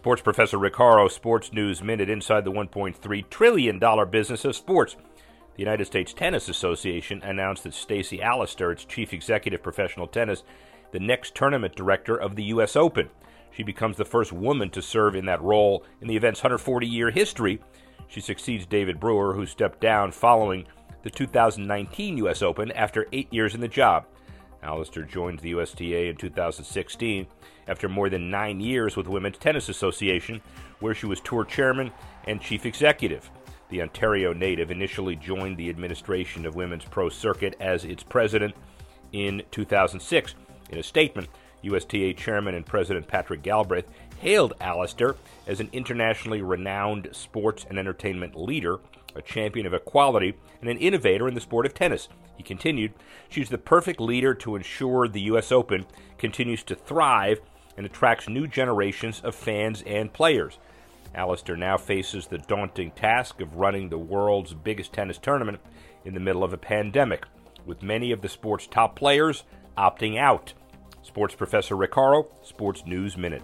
Sports professor Rick Sports News Minute, inside the $1.3 trillion business of sports. The United States Tennis Association announced that Stacey Allaster, its chief executive professional tennis, the next tournament director of the U.S. Open. She becomes the first woman to serve in that role in the event's 140 year history. She succeeds David Brewer, who stepped down following the 2019 U.S. Open after eight years in the job. Allaster joined the USTA in 2016 after more than nine years with Women's Tennis Association, where she was tour chairman and chief executive. The Ontario native initially joined the administration of Women's Pro Circuit as its president in 2006. In a statement, USTA chairman and president Patrick Galbraith hailed Allaster as an internationally renowned sports and entertainment leader, a champion of equality, and an innovator in the sport of tennis. He continued, She's the perfect leader to ensure the U.S. Open continues to thrive and attracts new generations of fans and players. Allaster now faces the daunting task of running the world's biggest tennis tournament in the middle of a pandemic, with many of the sport's top players opting out. Sports professor Rick Horrow, Sports News Minute.